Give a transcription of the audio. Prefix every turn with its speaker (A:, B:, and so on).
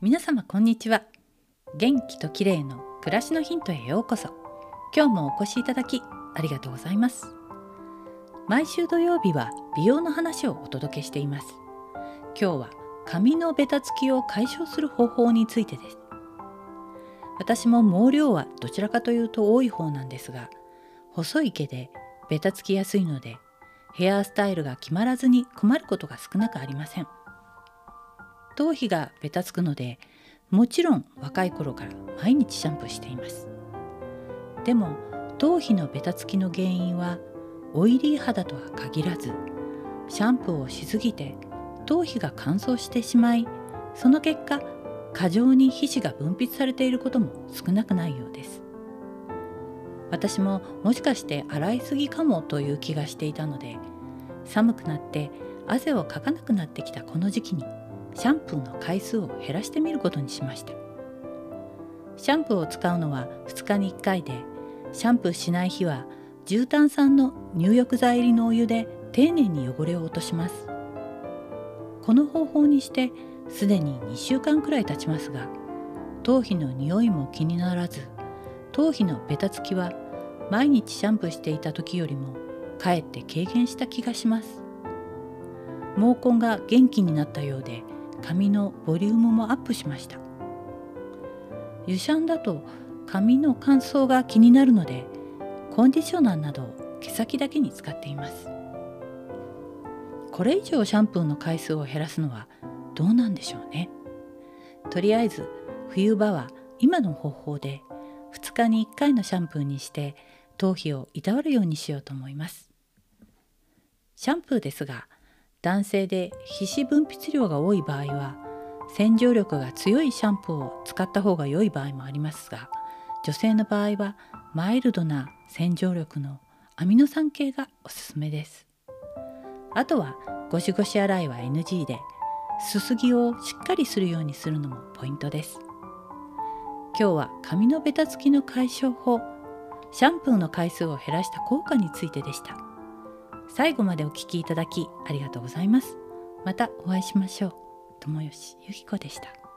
A: 皆様こんにちは。元気と綺麗の暮らしのヒントへようこそ。今日もお越しいただきありがとうございます。毎週土曜日は美容の話をお届けしています。今日は髪のベタつきを解消する方法についてです。私も毛量はどちらかというと多い方なんですが細い毛でベタつきやすいのでヘアスタイルが決まらずに困ることが少なくありません。頭皮がベタつくのでもちろん若い頃から毎日シャンプーしています。でも頭皮のベタつきの原因はオイリー肌とは限らずシャンプーをしすぎて頭皮が乾燥してしまいその結果過剰に皮脂が分泌されていることも少なくないようです。私ももしかして洗いすぎかもという気がしていたので寒くなって汗をかかなくなってきたこの時期にシャンプーの回数を減らしてみることにしました。シャンプーを使うのは2日に1回でシャンプーしない日は重炭酸の入浴剤入りのお湯で丁寧に汚れを落とします。この方法にしてすでに2週間くらい経ちますが頭皮の匂いも気にならず頭皮のベタつきは毎日シャンプーしていた時よりもかえって軽減した気がします。毛根が元気になったようで髪のボリュームもアップしました。湯シャンだと髪の乾燥が気になるのでコンディショナーなどを毛先だけに使っています。これ以上シャンプーの回数を減らすのはどうなんでしょうね。とりあえず冬場は今の方法で2日に1回のシャンプーにして頭皮をいたわるようにしようと思います。シャンプーですが男性で皮脂分泌量が多い場合は洗浄力が強いシャンプーを使った方が良い場合もありますが女性の場合はマイルドな洗浄力のアミノ酸系がおすすめです。あとはゴシゴシ洗いは NG ですすぎをしっかりするようにするのもポイントです。今日は髪のベタつきの解消法シャンプーの回数を減らした効果についてでした。最後までお聞きいただきありがとうございます。またお会いしましょう。友吉ゆき子でした。